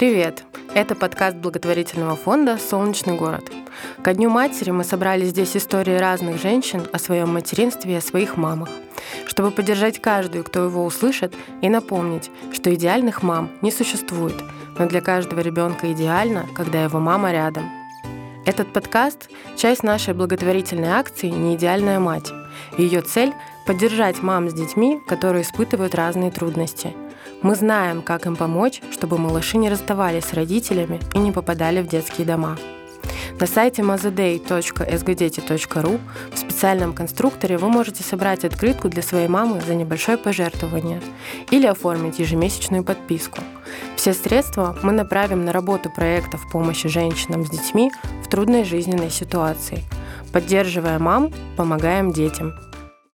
Привет! Это подкаст благотворительного фонда «Солнечный город». Ко Дню матери мы собрали здесь истории разных женщин о своем материнстве и о своих мамах, чтобы поддержать каждую, кто его услышит, и напомнить, что идеальных мам не существует, но для каждого ребенка идеально, когда его мама рядом. Этот подкаст – часть нашей благотворительной акции «Неидеальная мать». Ее цель – поддержать мам с детьми, которые испытывают разные трудности – мы знаем, как им помочь, чтобы малыши не расставались с родителями и не попадали в детские дома. На сайте mazaday.sgdeti.ru в специальном конструкторе вы можете собрать открытку для своей мамы за небольшое пожертвование или оформить ежемесячную подписку. Все средства мы направим на работу проектов помощи женщинам с детьми в трудной жизненной ситуации. Поддерживая мам, помогаем детям –